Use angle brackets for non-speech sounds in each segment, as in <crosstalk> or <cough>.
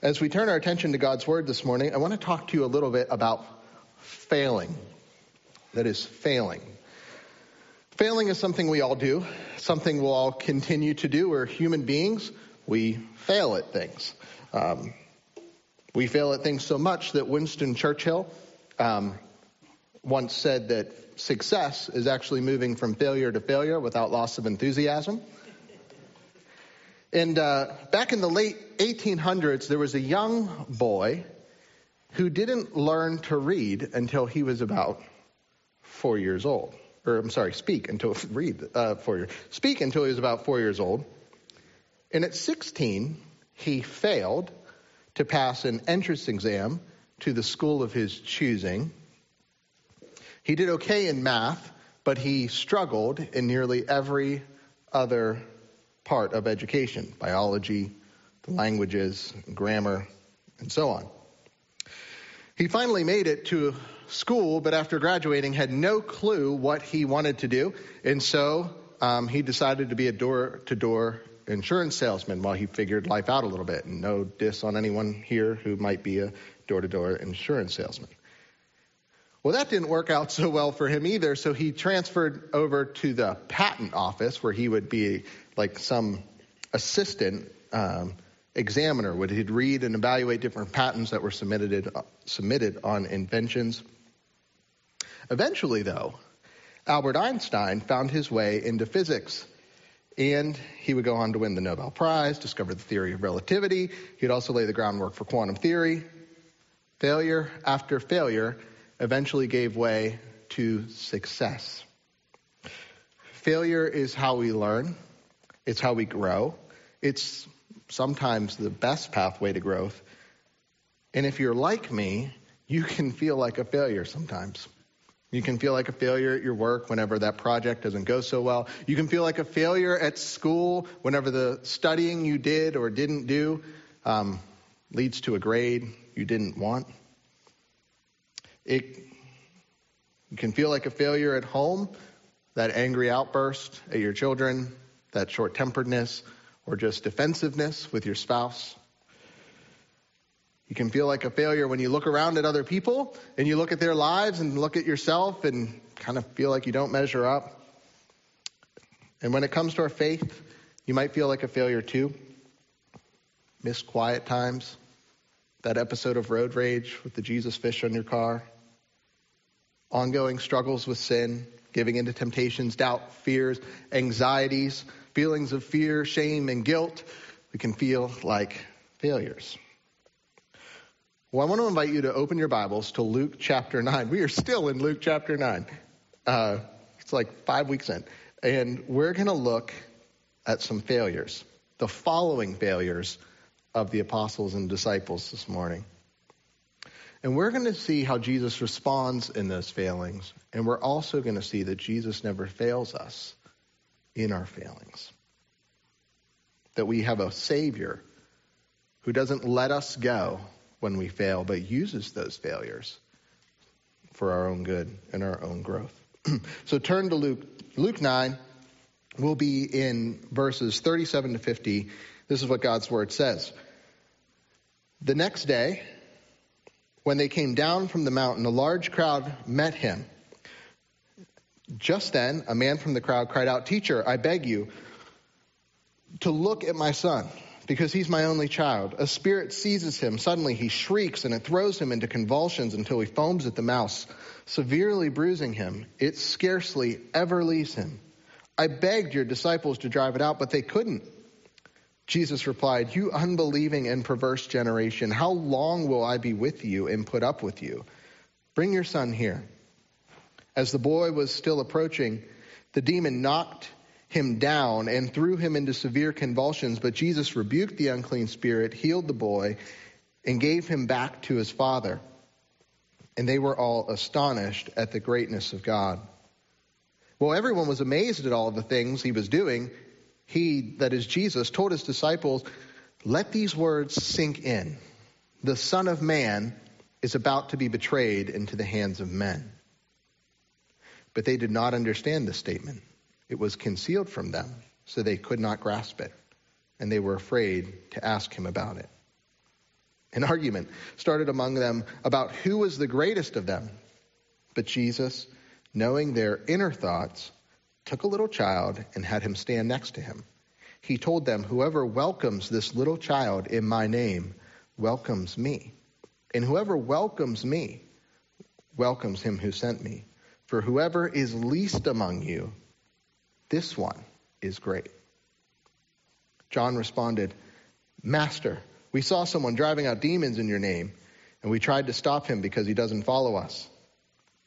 As we turn our attention to God's Word this morning, I want to talk to you a little bit about failing. That is, failing. Failing is something we all do, something we'll all continue to do. We're human beings. We fail at things. Um, we fail at things so much that Winston Churchill um, once said that success is actually moving from failure to failure without loss of enthusiasm. And uh, back in the late 1800s, there was a young boy who didn't learn to read until he was about four years old. Or I'm sorry, speak until <laughs> read uh, four years. Speak until he was about four years old. And at 16, he failed to pass an entrance exam to the school of his choosing. He did okay in math, but he struggled in nearly every other part of education biology, the languages, grammar, and so on. He finally made it to school, but after graduating, had no clue what he wanted to do, and so um, he decided to be a door to door insurance salesman while he figured life out a little bit. And no diss on anyone here who might be a door to door insurance salesman. Well, that didn't work out so well for him either, so he transferred over to the patent office where he would be like some assistant um, examiner, would he'd read and evaluate different patents that were submitted, uh, submitted on inventions. Eventually, though, Albert Einstein found his way into physics. And he would go on to win the Nobel Prize, discover the theory of relativity. He'd also lay the groundwork for quantum theory. Failure after failure eventually gave way to success. Failure is how we learn. It's how we grow. It's sometimes the best pathway to growth. And if you're like me, you can feel like a failure sometimes. You can feel like a failure at your work whenever that project doesn't go so well. You can feel like a failure at school whenever the studying you did or didn't do um, leads to a grade you didn't want. It, you can feel like a failure at home, that angry outburst at your children, that short temperedness, or just defensiveness with your spouse. You can feel like a failure when you look around at other people and you look at their lives and look at yourself and kind of feel like you don't measure up. And when it comes to our faith, you might feel like a failure too. Miss quiet times, that episode of road rage with the Jesus fish on your car, ongoing struggles with sin, giving into temptations, doubt, fears, anxieties, feelings of fear, shame, and guilt. We can feel like failures. Well, I want to invite you to open your Bibles to Luke chapter 9. We are still in Luke chapter 9. Uh, it's like five weeks in. And we're going to look at some failures, the following failures of the apostles and disciples this morning. And we're going to see how Jesus responds in those failings. And we're also going to see that Jesus never fails us in our failings. That we have a Savior who doesn't let us go when we fail, but uses those failures for our own good and our own growth. <clears throat> so turn to Luke, Luke 9. We'll be in verses 37 to 50. This is what God's word says. The next day, when they came down from the mountain, a large crowd met him. Just then, a man from the crowd cried out, Teacher, I beg you to look at my son because he's my only child. A spirit seizes him. Suddenly he shrieks and it throws him into convulsions until he foams at the mouth, severely bruising him. It scarcely ever leaves him. I begged your disciples to drive it out, but they couldn't. Jesus replied, You unbelieving and perverse generation, how long will I be with you and put up with you? Bring your son here. As the boy was still approaching, the demon knocked him down and threw him into severe convulsions. But Jesus rebuked the unclean spirit, healed the boy, and gave him back to his father. And they were all astonished at the greatness of God. Well, everyone was amazed at all the things he was doing. He, that is Jesus, told his disciples, Let these words sink in. The Son of Man is about to be betrayed into the hands of men. But they did not understand the statement. It was concealed from them, so they could not grasp it, and they were afraid to ask him about it. An argument started among them about who was the greatest of them. But Jesus, knowing their inner thoughts, took a little child and had him stand next to him. He told them, Whoever welcomes this little child in my name welcomes me. And whoever welcomes me welcomes him who sent me. For whoever is least among you, this one is great. John responded, Master, we saw someone driving out demons in your name, and we tried to stop him because he doesn't follow us.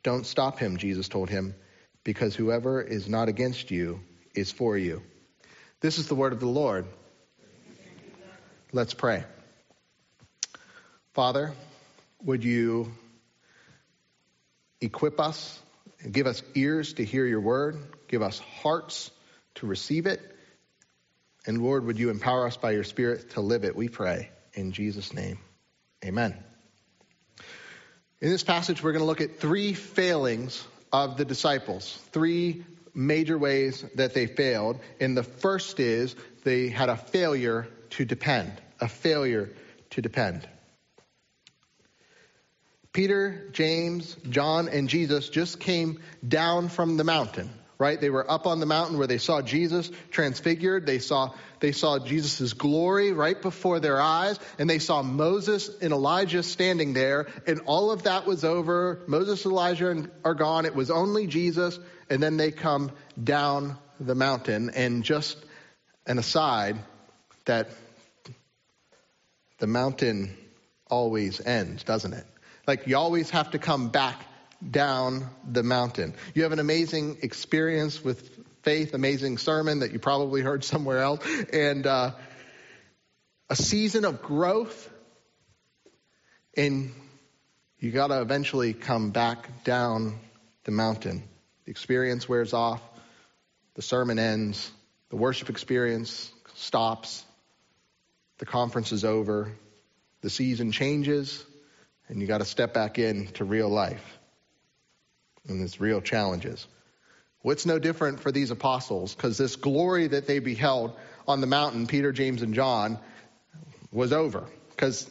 Don't stop him, Jesus told him, because whoever is not against you is for you. This is the word of the Lord. Let's pray. Father, would you equip us and give us ears to hear your word, give us hearts to receive it, and Lord, would you empower us by your Spirit to live it, we pray. In Jesus' name, amen. In this passage, we're going to look at three failings of the disciples, three major ways that they failed. And the first is they had a failure to depend, a failure to depend. Peter, James, John, and Jesus just came down from the mountain right? They were up on the mountain where they saw Jesus transfigured. They saw, they saw Jesus' glory right before their eyes. And they saw Moses and Elijah standing there. And all of that was over. Moses and Elijah are gone. It was only Jesus. And then they come down the mountain. And just an aside that the mountain always ends, doesn't it? Like you always have to come back down the mountain. You have an amazing experience with faith, amazing sermon that you probably heard somewhere else, and uh, a season of growth. And you got to eventually come back down the mountain. The experience wears off, the sermon ends, the worship experience stops, the conference is over, the season changes, and you got to step back into real life and its real challenges. What's no different for these apostles? Because this glory that they beheld on the mountain, Peter, James, and John, was over. Because,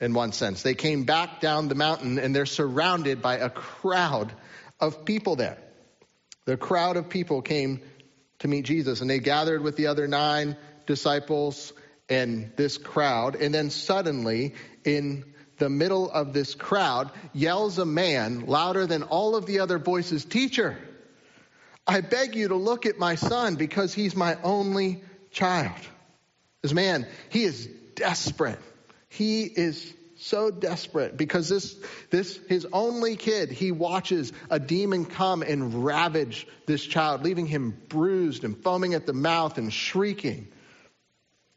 in one sense, they came back down the mountain and they're surrounded by a crowd of people there. The crowd of people came to meet Jesus and they gathered with the other nine disciples and this crowd. And then suddenly, in the middle of this crowd, yells a man louder than all of the other voices, Teacher, I beg you to look at my son because he's my only child. This man, he is desperate. He is so desperate because this, this, his only kid, he watches a demon come and ravage this child, leaving him bruised and foaming at the mouth and shrieking.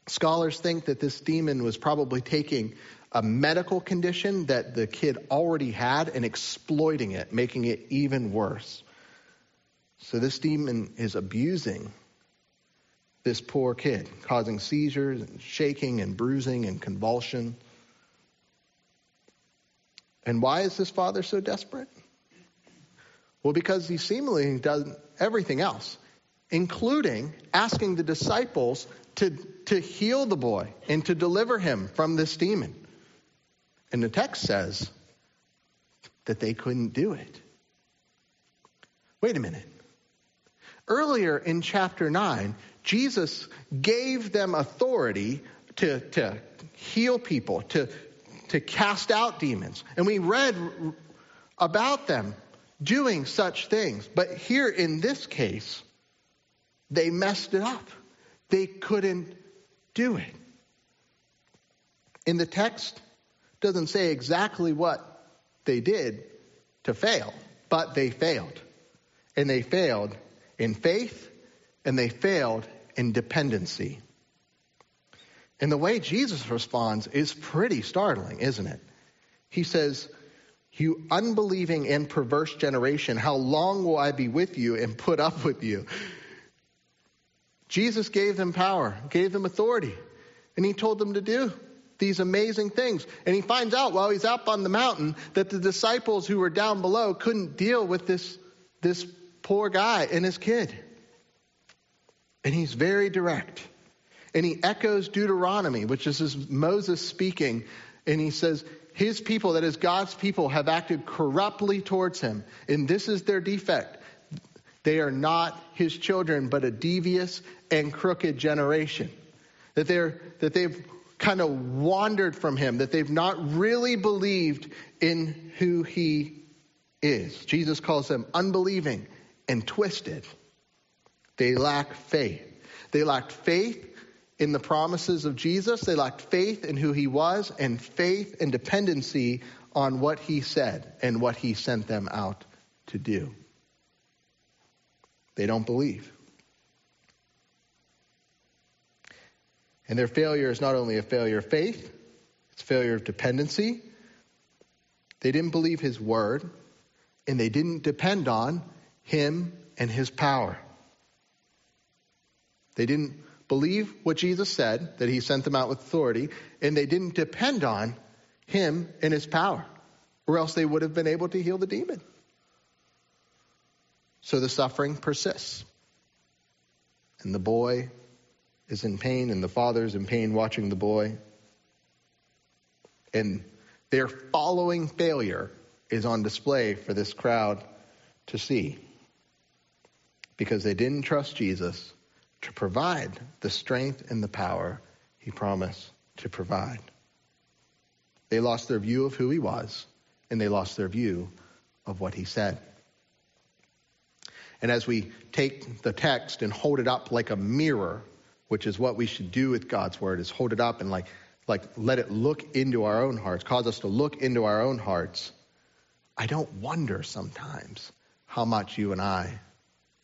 Scholars think that this demon was probably taking a medical condition that the kid already had and exploiting it, making it even worse. So this demon is abusing this poor kid, causing seizures and shaking and bruising and convulsion. And why is this father so desperate? Well, because he seemingly does everything else, including asking the disciples to, to heal the boy and to deliver him from this demon. And the text says that they couldn't do it. Wait a minute. Earlier in chapter 9, Jesus gave them authority to, to heal people, to, to cast out demons. And we read about them doing such things. But here in this case, they messed it up. They couldn't do it. In the text, doesn't say exactly what they did to fail, but they failed. And they failed in faith and they failed in dependency. And the way Jesus responds is pretty startling, isn't it? He says, You unbelieving and perverse generation, how long will I be with you and put up with you? Jesus gave them power, gave them authority, and he told them to do these amazing things. And he finds out while he's up on the mountain that the disciples who were down below couldn't deal with this, this poor guy and his kid. And he's very direct. And he echoes Deuteronomy, which is Moses speaking And he says, his people, that is God's people, have acted corruptly towards him. And this is their defect. They are not his children, but a devious and crooked generation. That they're, that they've kind of wandered from him, that they've not really believed in who he is. Jesus calls them unbelieving and twisted. They lack faith. They lacked faith in the promises of Jesus. They lacked faith in who he was and faith and dependency on what he said and what he sent them out to do. They don't believe. And their failure is not only a failure of faith, it's a failure of dependency. They didn't believe his word, and they didn't depend on him and his power. They didn't believe what Jesus said, that he sent them out with authority, and they didn't depend on him and his power, or else they would have been able to heal the demon. So the suffering persists. And the boy is in pain, and the father is in pain watching the boy. And their following failure is on display for this crowd to see because they didn't trust Jesus to provide the strength and the power he promised to provide. They lost their view of who he was, and they lost their view of what he said. And as we take the text and hold it up like a mirror, which is what we should do with God's word, is hold it up and like, like let it look into our own hearts, cause us to look into our own hearts. I don't wonder sometimes how much you and I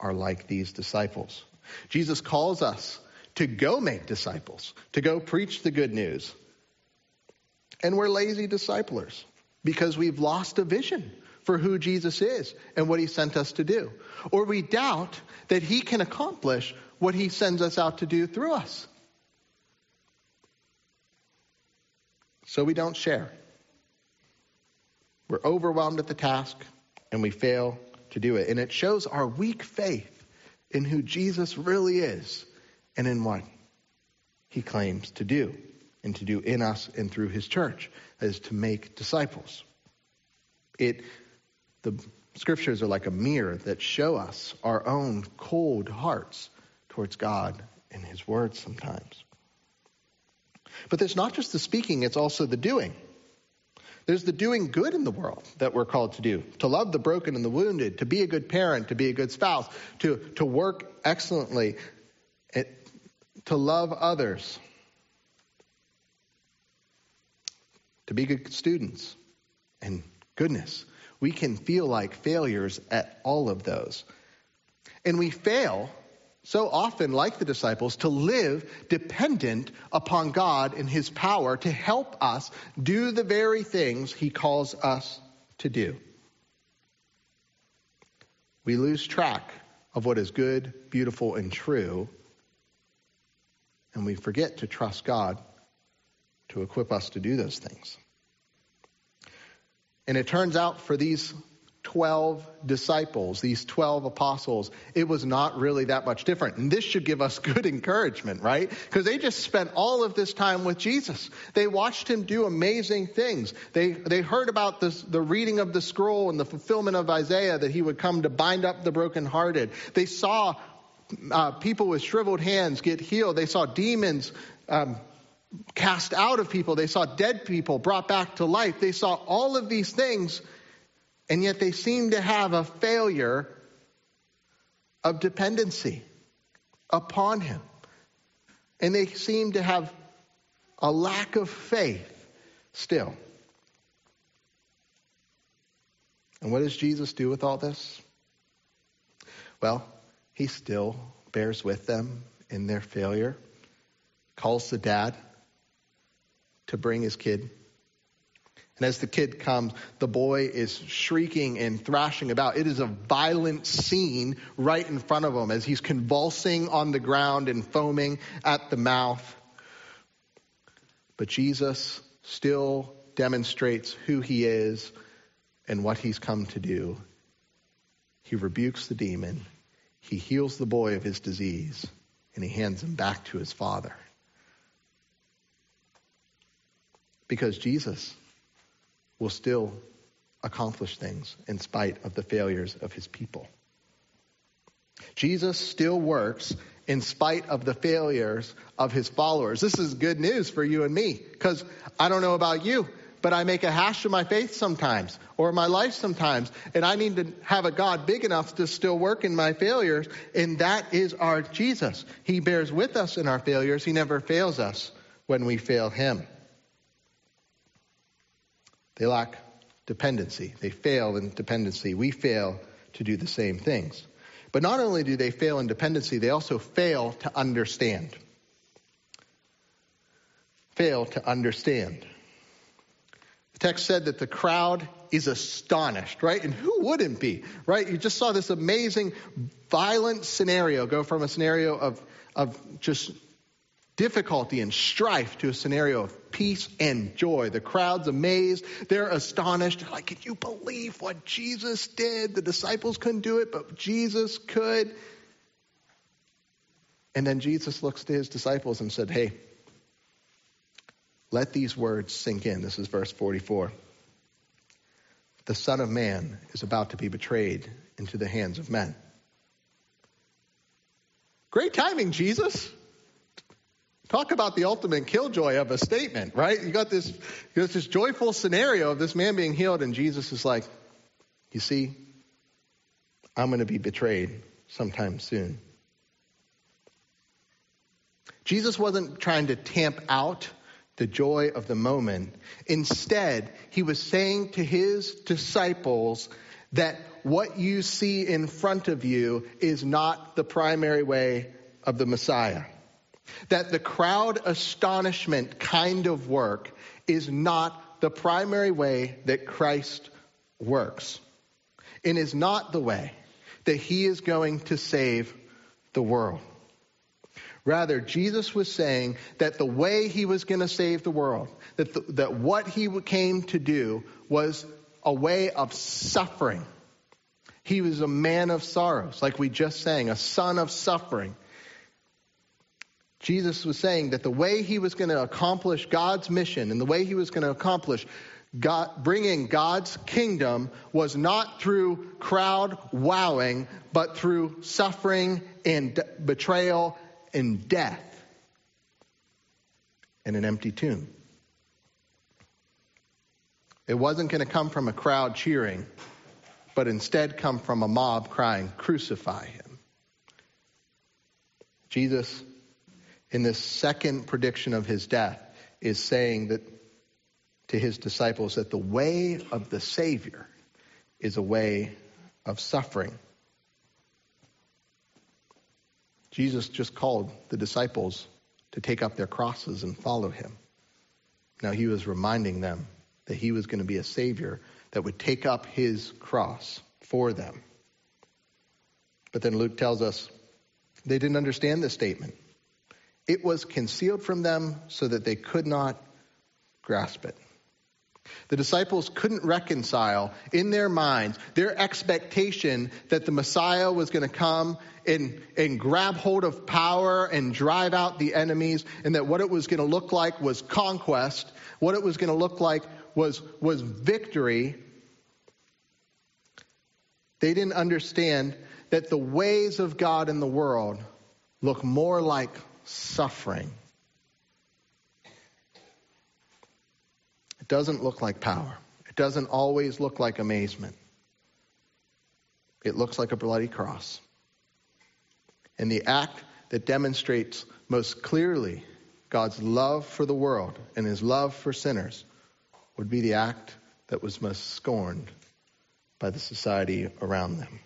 are like these disciples. Jesus calls us to go make disciples, to go preach the good news. And we're lazy disciplers because we've lost a vision for who Jesus is and what he sent us to do. Or we doubt that he can accomplish what he sends us out to do through us. So we don't share. We're overwhelmed at the task and we fail to do it. And it shows our weak faith in who Jesus really is and in what he claims to do and to do in us and through his church is to make disciples. It the scriptures are like a mirror that show us our own cold hearts towards God and his word sometimes. But there's not just the speaking, it's also the doing. There's the doing good in the world that we're called to do to love the broken and the wounded, to be a good parent, to be a good spouse, to, to work excellently, eh, to love others, to be good students. And goodness, we can feel like failures at all of those. And we fail so often, like the disciples, to live dependent upon God and His power to help us do the very things He calls us to do. We lose track of what is good, beautiful, and true, and we forget to trust God to equip us to do those things. And it turns out for these 12 disciples, these 12 apostles, it was not really that much different. And this should give us <laughs> good encouragement, right? Because they just spent all of this time with Jesus. They watched him do amazing things. They, they heard about this, the reading of the scroll and the fulfillment of Isaiah that he would come to bind up the brokenhearted. They saw uh, people with shriveled hands get healed. They saw demons um, cast out of people. They saw dead people brought back to life. They saw all of these things and yet they seem to have a failure of dependency upon Him. And they seem to have a lack of faith still. And what does Jesus do with all this? Well, he still bears with them in their failure, calls the dad to bring his kid and as the kid comes, the boy is shrieking and thrashing about. It is a violent scene right in front of him as he's convulsing on the ground and foaming at the mouth. But Jesus still demonstrates who he is and what he's come to do. He rebukes the demon, he heals the boy of his disease, and he hands him back to his father. Because Jesus will still accomplish things in spite of the failures of his people. Jesus still works in spite of the failures of his followers. This is good news for you and me because I don't know about you, but I make a hash of my faith sometimes or my life sometimes. And I need to have a God big enough to still work in my failures. And that is our Jesus. He bears with us in our failures. He never fails us when we fail him. They lack dependency. They fail in dependency. We fail to do the same things. But not only do they fail in dependency, they also fail to understand. Fail to understand. The text said that the crowd is astonished, right? And who wouldn't be, right? You just saw this amazing, violent scenario go from a scenario of, of just difficulty and strife to a scenario of peace and joy. The crowd's amazed. They're astonished. They're like, can you believe what Jesus did? The disciples couldn't do it, but Jesus could. And then Jesus looks to his disciples and said, hey, let these words sink in. This is verse 44. The Son of Man is about to be betrayed into the hands of men. Great timing, Jesus. Talk about the ultimate killjoy of a statement, right? You got this, you got this joyful scenario of this man being healed, and Jesus is like, You see, I'm going to be betrayed sometime soon. Jesus wasn't trying to tamp out the joy of the moment. Instead, he was saying to his disciples that what you see in front of you is not the primary way of the Messiah. That the crowd astonishment kind of work is not the primary way that Christ works. And is not the way that he is going to save the world. Rather, Jesus was saying that the way he was going to save the world, that, the, that what he came to do was a way of suffering. He was a man of sorrows, like we just sang, a son of suffering. Jesus was saying that the way he was going to accomplish God's mission and the way he was going to accomplish God, bringing God's kingdom was not through crowd wowing, but through suffering and betrayal and death and an empty tomb. It wasn't going to come from a crowd cheering, but instead come from a mob crying, Crucify him. Jesus in this second prediction of his death is saying that to his disciples that the way of the Savior is a way of suffering. Jesus just called the disciples to take up their crosses and follow him. Now he was reminding them that he was going to be a Savior that would take up his cross for them. But then Luke tells us they didn't understand this statement. It was concealed from them so that they could not grasp it. The disciples couldn't reconcile in their minds their expectation that the Messiah was going to come and, and grab hold of power and drive out the enemies, and that what it was going to look like was conquest, what it was going to look like was, was victory. They didn't understand that the ways of God in the world look more like suffering. It doesn't look like power. It doesn't always look like amazement. It looks like a bloody cross. And the act that demonstrates most clearly God's love for the world and his love for sinners would be the act that was most scorned by the society around them.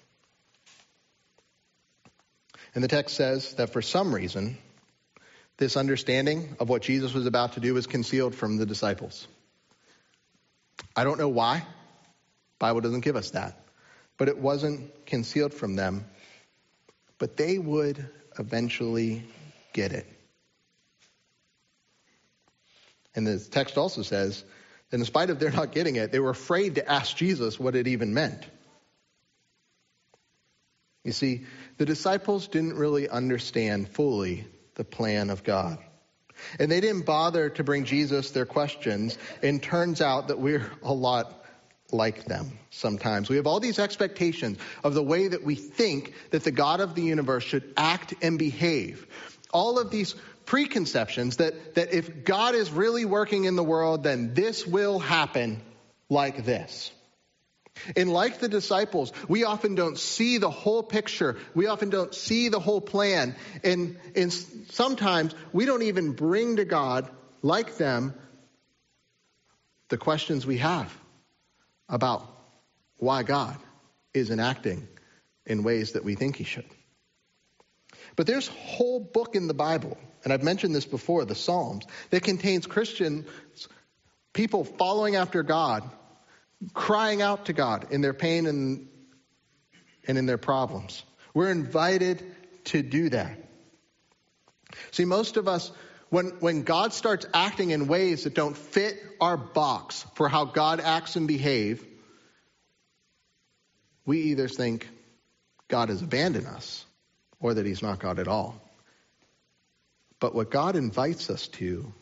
And the text says that for some reason, this understanding of what Jesus was about to do was concealed from the disciples. I don't know why. Bible doesn't give us that. But it wasn't concealed from them. But they would eventually get it. And the text also says that in spite of their not getting it, they were afraid to ask Jesus what it even meant. You see, the disciples didn't really understand fully the plan of God. And they didn't bother to bring Jesus their questions. And turns out that we're <laughs> a lot like them sometimes. We have all these expectations of the way that we think that the God of the universe should act and behave. All of these preconceptions that, that if God is really working in the world, then this will happen like this. And like the disciples, we often don't see the whole picture. We often don't see the whole plan. And, and sometimes we don't even bring to God, like them, the questions we have about why God isn't acting in ways that we think he should. But there's a whole book in the Bible, and I've mentioned this before, the Psalms, that contains Christians, people following after God crying out to God in their pain and, and in their problems. We're invited to do that. See, most of us, when, when God starts acting in ways that don't fit our box for how God acts and behave, we either think God has abandoned us or that he's not God at all. But what God invites us to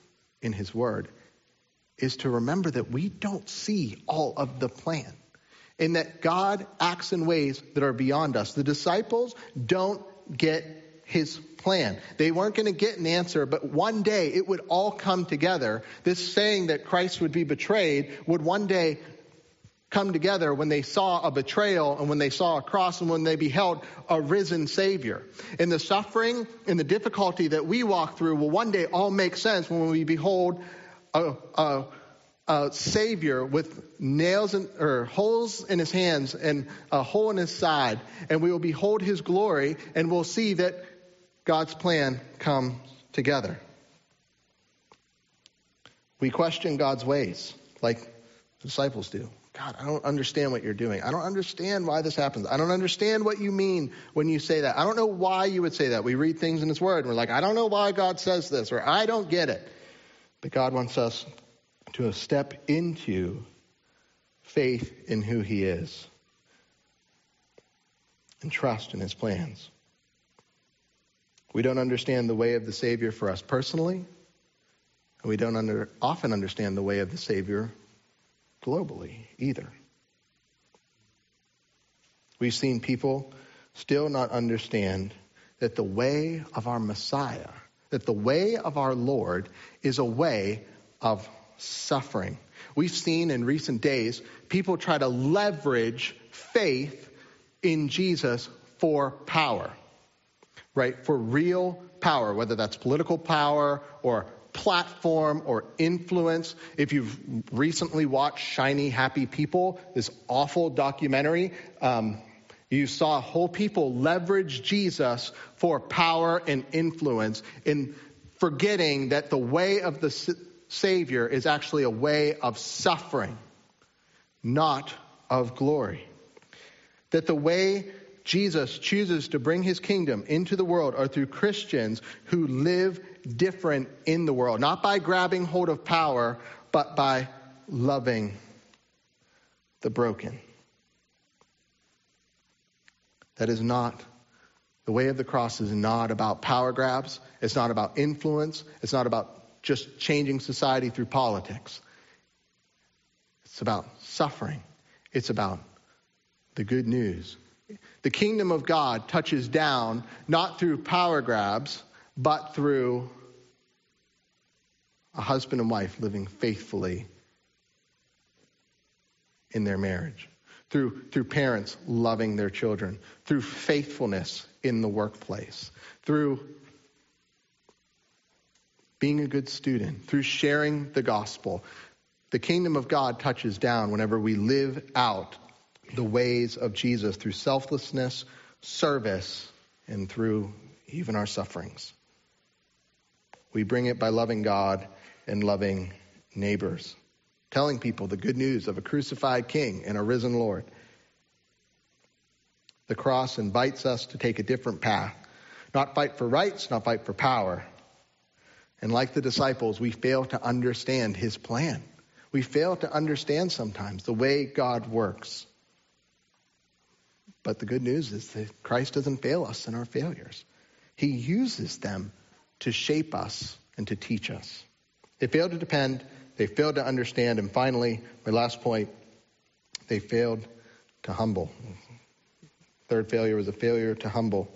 in his word is to remember that we don't see all of the plan and that God acts in ways that are beyond us. The disciples don't get his plan. They weren't going to get an answer, but one day it would all come together. This saying that Christ would be betrayed would one day come together when they saw a betrayal and when they saw a cross and when they beheld a risen Savior. And the suffering and the difficulty that we walk through will one day all make sense when we behold a, a, Savior with nails and or holes in his hands and a hole in his side, and we will behold his glory, and we'll see that God's plan comes together. We question God's ways, like the disciples do. God, I don't understand what you're doing. I don't understand why this happens. I don't understand what you mean when you say that. I don't know why you would say that. We read things in His Word and we're like, I don't know why God says this, or I don't get it. But God wants us to step into faith in who He is and trust in His plans. We don't understand the way of the Savior for us personally, and we don't under, often understand the way of the Savior globally either. We've seen people still not understand that the way of our Messiah that the way of our Lord is a way of suffering. We've seen in recent days people try to leverage faith in Jesus for power, right? For real power, whether that's political power or platform or influence. If you've recently watched Shiny Happy People, this awful documentary, um, you saw whole people leverage Jesus for power and influence in forgetting that the way of the Savior is actually a way of suffering, not of glory. That the way Jesus chooses to bring his kingdom into the world are through Christians who live different in the world, not by grabbing hold of power, but by loving the broken. That is not, the way of the cross is not about power grabs. It's not about influence. It's not about just changing society through politics. It's about suffering. It's about the good news. The kingdom of God touches down not through power grabs, but through a husband and wife living faithfully in their marriage through, through parents loving their children, through faithfulness in the workplace, through being a good student, through sharing the gospel. The kingdom of God touches down whenever we live out the ways of Jesus through selflessness, service, and through even our sufferings. We bring it by loving God and loving neighbors telling people the good news of a crucified king and a risen Lord. The cross invites us to take a different path, not fight for rights, not fight for power. And like the disciples, we fail to understand his plan. We fail to understand sometimes the way God works. But the good news is that Christ doesn't fail us in our failures. He uses them to shape us and to teach us. They fail to depend, they failed to understand, and finally, my last point, they failed to humble. Third failure was a failure to humble.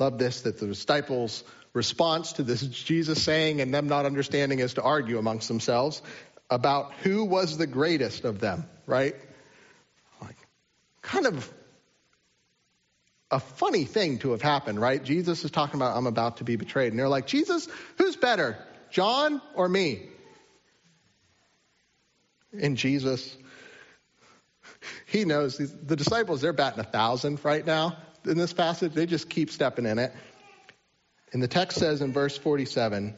Love this that the disciples' response to this Jesus saying and them not understanding is to argue amongst themselves about who was the greatest of them, right? Like, kind of a funny thing to have happened, right? Jesus is talking about, I'm about to be betrayed. And they're like, Jesus, who's better, John or me? And Jesus, he knows the disciples, they're batting a thousand right now in this passage. They just keep stepping in it. And the text says in verse 47,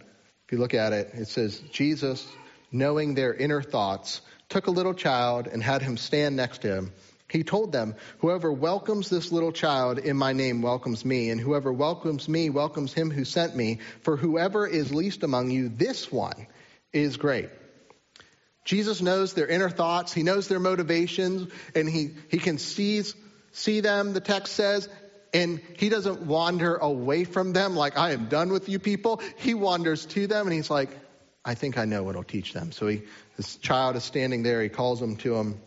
if you look at it, it says, Jesus, knowing their inner thoughts, took a little child and had him stand next to him. He told them, Whoever welcomes this little child in my name welcomes me, and whoever welcomes me welcomes him who sent me. For whoever is least among you, this one is great. Jesus knows their inner thoughts, he knows their motivations, and he, he can seize, see them, the text says, and he doesn't wander away from them like, I am done with you people. He wanders to them and he's like, I think I know what will teach them. So he, this child is standing there, he calls them to him.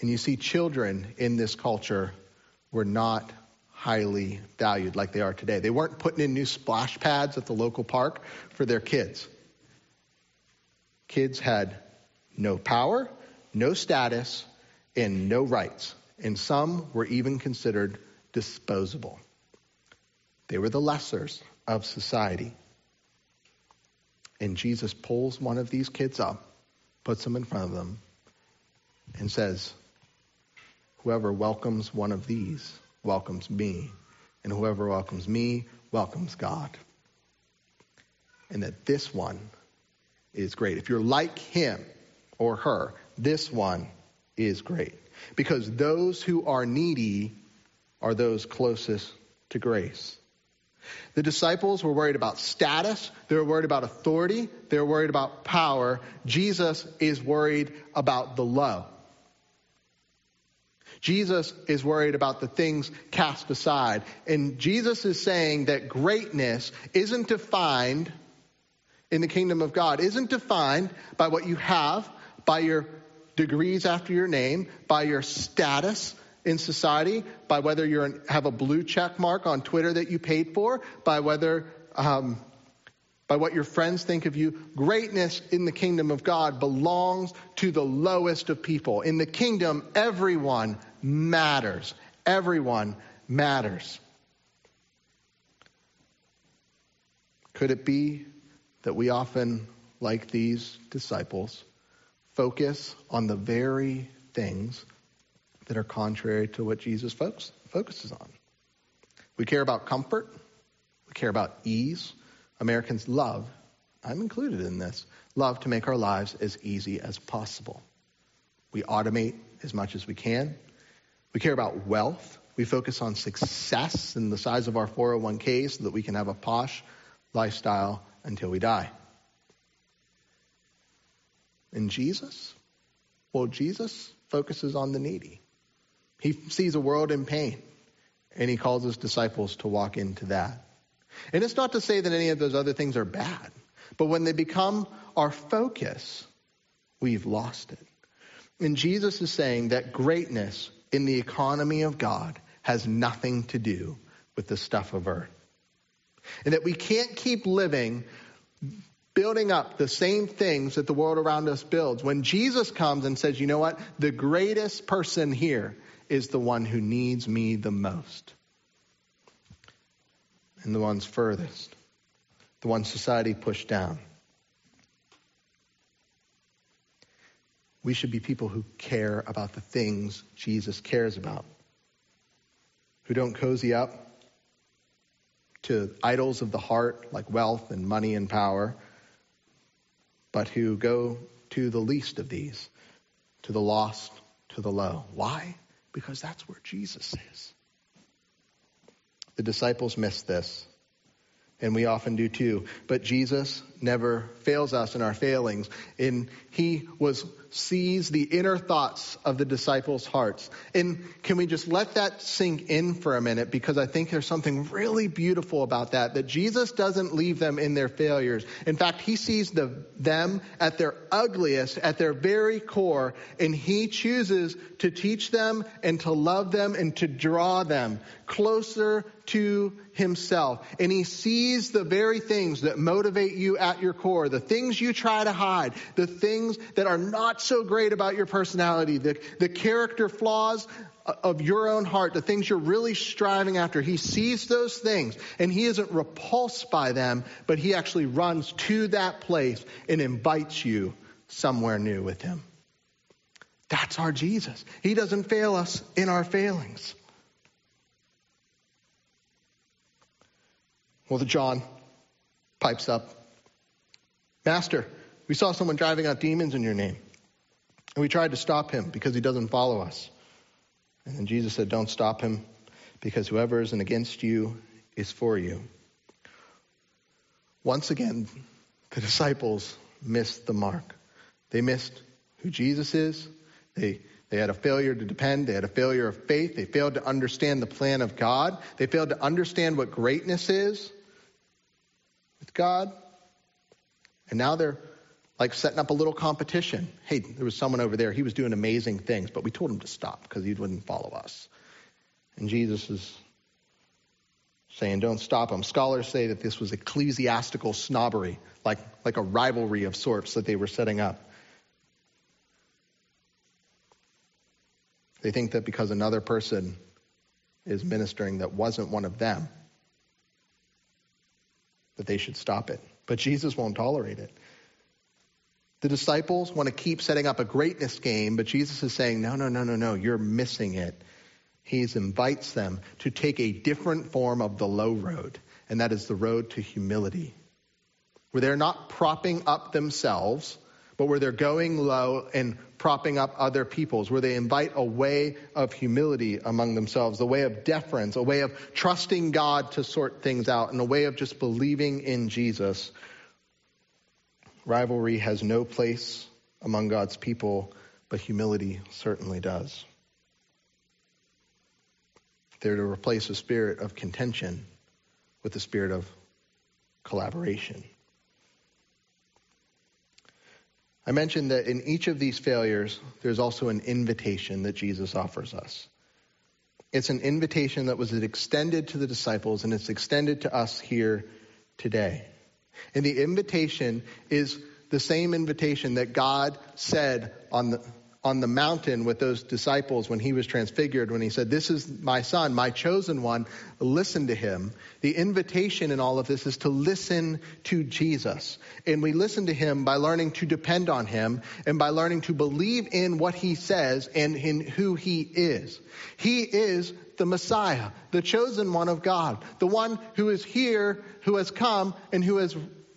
And you see, children in this culture were not highly valued like they are today. They weren't putting in new splash pads at the local park for their kids. Kids had no power, no status, and no rights. And some were even considered disposable. They were the lessers of society. And Jesus pulls one of these kids up, puts them in front of them, and says, Whoever welcomes one of these welcomes me, and whoever welcomes me welcomes God. And that this one is great. If you're like him or her, this one is great. Because those who are needy are those closest to grace. The disciples were worried about status. They were worried about authority. They were worried about power. Jesus is worried about the low. Jesus is worried about the things cast aside. And Jesus is saying that greatness isn't defined in the kingdom of God, isn't defined by what you have, by your degrees after your name, by your status in society, by whether you have a blue check mark on Twitter that you paid for, by whether um, by what your friends think of you. Greatness in the kingdom of God belongs to the lowest of people. In the kingdom, everyone matters. Everyone matters. Could it be that we often, like these disciples, focus on the very things that are contrary to what Jesus focuses on? We care about comfort. We care about ease. Americans love, I'm included in this, love to make our lives as easy as possible. We automate as much as we can. We care about wealth. We focus on success and the size of our 401k so that we can have a posh lifestyle until we die. And Jesus? Well, Jesus focuses on the needy. He sees a world in pain, and he calls his disciples to walk into that. And it's not to say that any of those other things are bad, but when they become our focus, we've lost it. And Jesus is saying that greatness in the economy of God has nothing to do with the stuff of earth. And that we can't keep living building up the same things that the world around us builds. When Jesus comes and says, you know what? The greatest person here is the one who needs me the most and the ones furthest, the ones society pushed down. We should be people who care about the things Jesus cares about, who don't cozy up to idols of the heart like wealth and money and power, but who go to the least of these, to the lost, to the low. Why? Because that's where Jesus is. The disciples missed this. and we often do too. But Jesus never fails us in our failings. And he was sees the inner thoughts of the disciples' hearts. And can we just let that sink in for a minute? Because I think there's something really beautiful about that, that Jesus doesn't leave them in their failures. In fact, he sees the, them at their ugliest, at their very core, and he chooses to teach them and to love them and to draw them closer to himself. And he sees the very things that motivate you at your core, the things you try to hide, the things that are not so great about your personality, the, the character flaws of your own heart, the things you're really striving after. He sees those things and he isn't repulsed by them, but he actually runs to that place and invites you somewhere new with him. That's our Jesus. He doesn't fail us in our failings. Well, the John pipes up Master, we saw someone driving out demons in your name. And we tried to stop him because he doesn't follow us. And then Jesus said, Don't stop him because whoever isn't against you is for you. Once again, the disciples missed the mark. They missed who Jesus is. They, they had a failure to depend. They had a failure of faith. They failed to understand the plan of God. They failed to understand what greatness is with God. And now they're like setting up a little competition. Hey, there was someone over there. He was doing amazing things, but we told him to stop because he wouldn't follow us. And Jesus is saying, don't stop him. Scholars say that this was ecclesiastical snobbery, like, like a rivalry of sorts that they were setting up. They think that because another person is ministering that wasn't one of them, that they should stop it. But Jesus won't tolerate it. The disciples want to keep setting up a greatness game, but Jesus is saying, no, no, no, no, no, you're missing it. He invites them to take a different form of the low road, and that is the road to humility, where they're not propping up themselves, but where they're going low and propping up other people's, where they invite a way of humility among themselves, a way of deference, a way of trusting God to sort things out, and a way of just believing in Jesus. Rivalry has no place among God's people, but humility certainly does. They're to replace a spirit of contention with a spirit of collaboration. I mentioned that in each of these failures, there's also an invitation that Jesus offers us. It's an invitation that was extended to the disciples and it's extended to us here today. And the invitation is the same invitation that God said on the, on the mountain with those disciples when he was transfigured, when he said, This is my son, my chosen one, listen to him. The invitation in all of this is to listen to Jesus. And we listen to him by learning to depend on him and by learning to believe in what he says and in who he is. He is the Messiah, the chosen one of God, the one who is here, who has come, and who has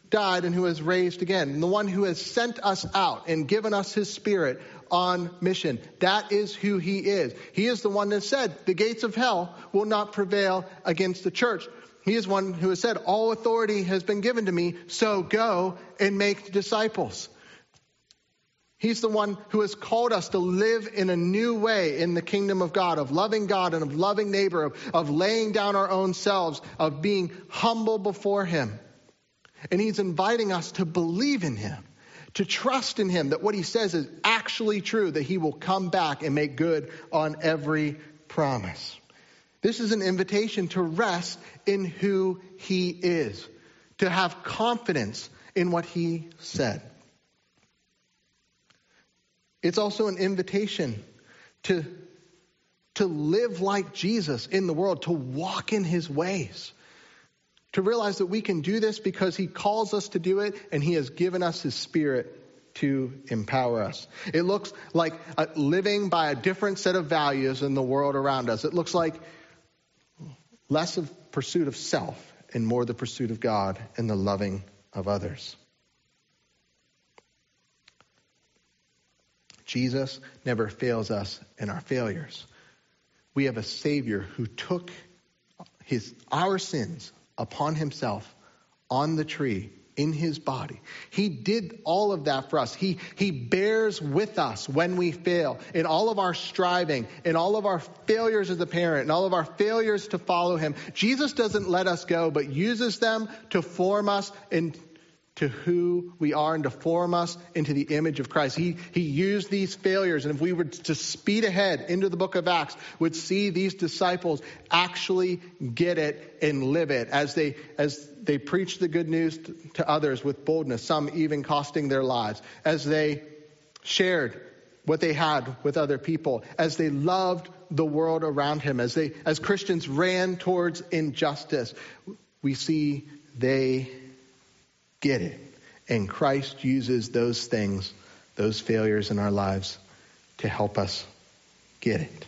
died and who has raised again, and the one who has sent us out and given us his spirit on mission. That is who he is. He is the one that said, the gates of hell will not prevail against the church. He is one who has said, all authority has been given to me, so go and make disciples. He's the one who has called us to live in a new way in the kingdom of God, of loving God and of loving neighbor, of, of laying down our own selves, of being humble before Him. And He's inviting us to believe in Him to trust in him that what he says is actually true, that he will come back and make good on every promise. This is an invitation to rest in who he is, to have confidence in what he said. It's also an invitation to, to live like Jesus in the world, to walk in his ways to realize that we can do this because He calls us to do it and He has given us His Spirit to empower us. It looks like uh, living by a different set of values in the world around us. It looks like less of pursuit of self and more the pursuit of God and the loving of others. Jesus never fails us in our failures. We have a Savior who took his, our sins upon himself on the tree in his body. He did all of that for us. He, he bears with us when we fail, in all of our striving, in all of our failures as a parent, in all of our failures to follow him. Jesus doesn't let us go, but uses them to form us into who we are and to form us into the image of Christ. He, he used these failures, and if we were to speed ahead into the book of Acts, would see these disciples actually get it and live it as they, as they preached the good news to others with boldness, some even costing their lives, as they shared what they had with other people, as they loved the world around him, as they as Christians ran towards injustice, we see they get it. And Christ uses those things, those failures in our lives to help us get it.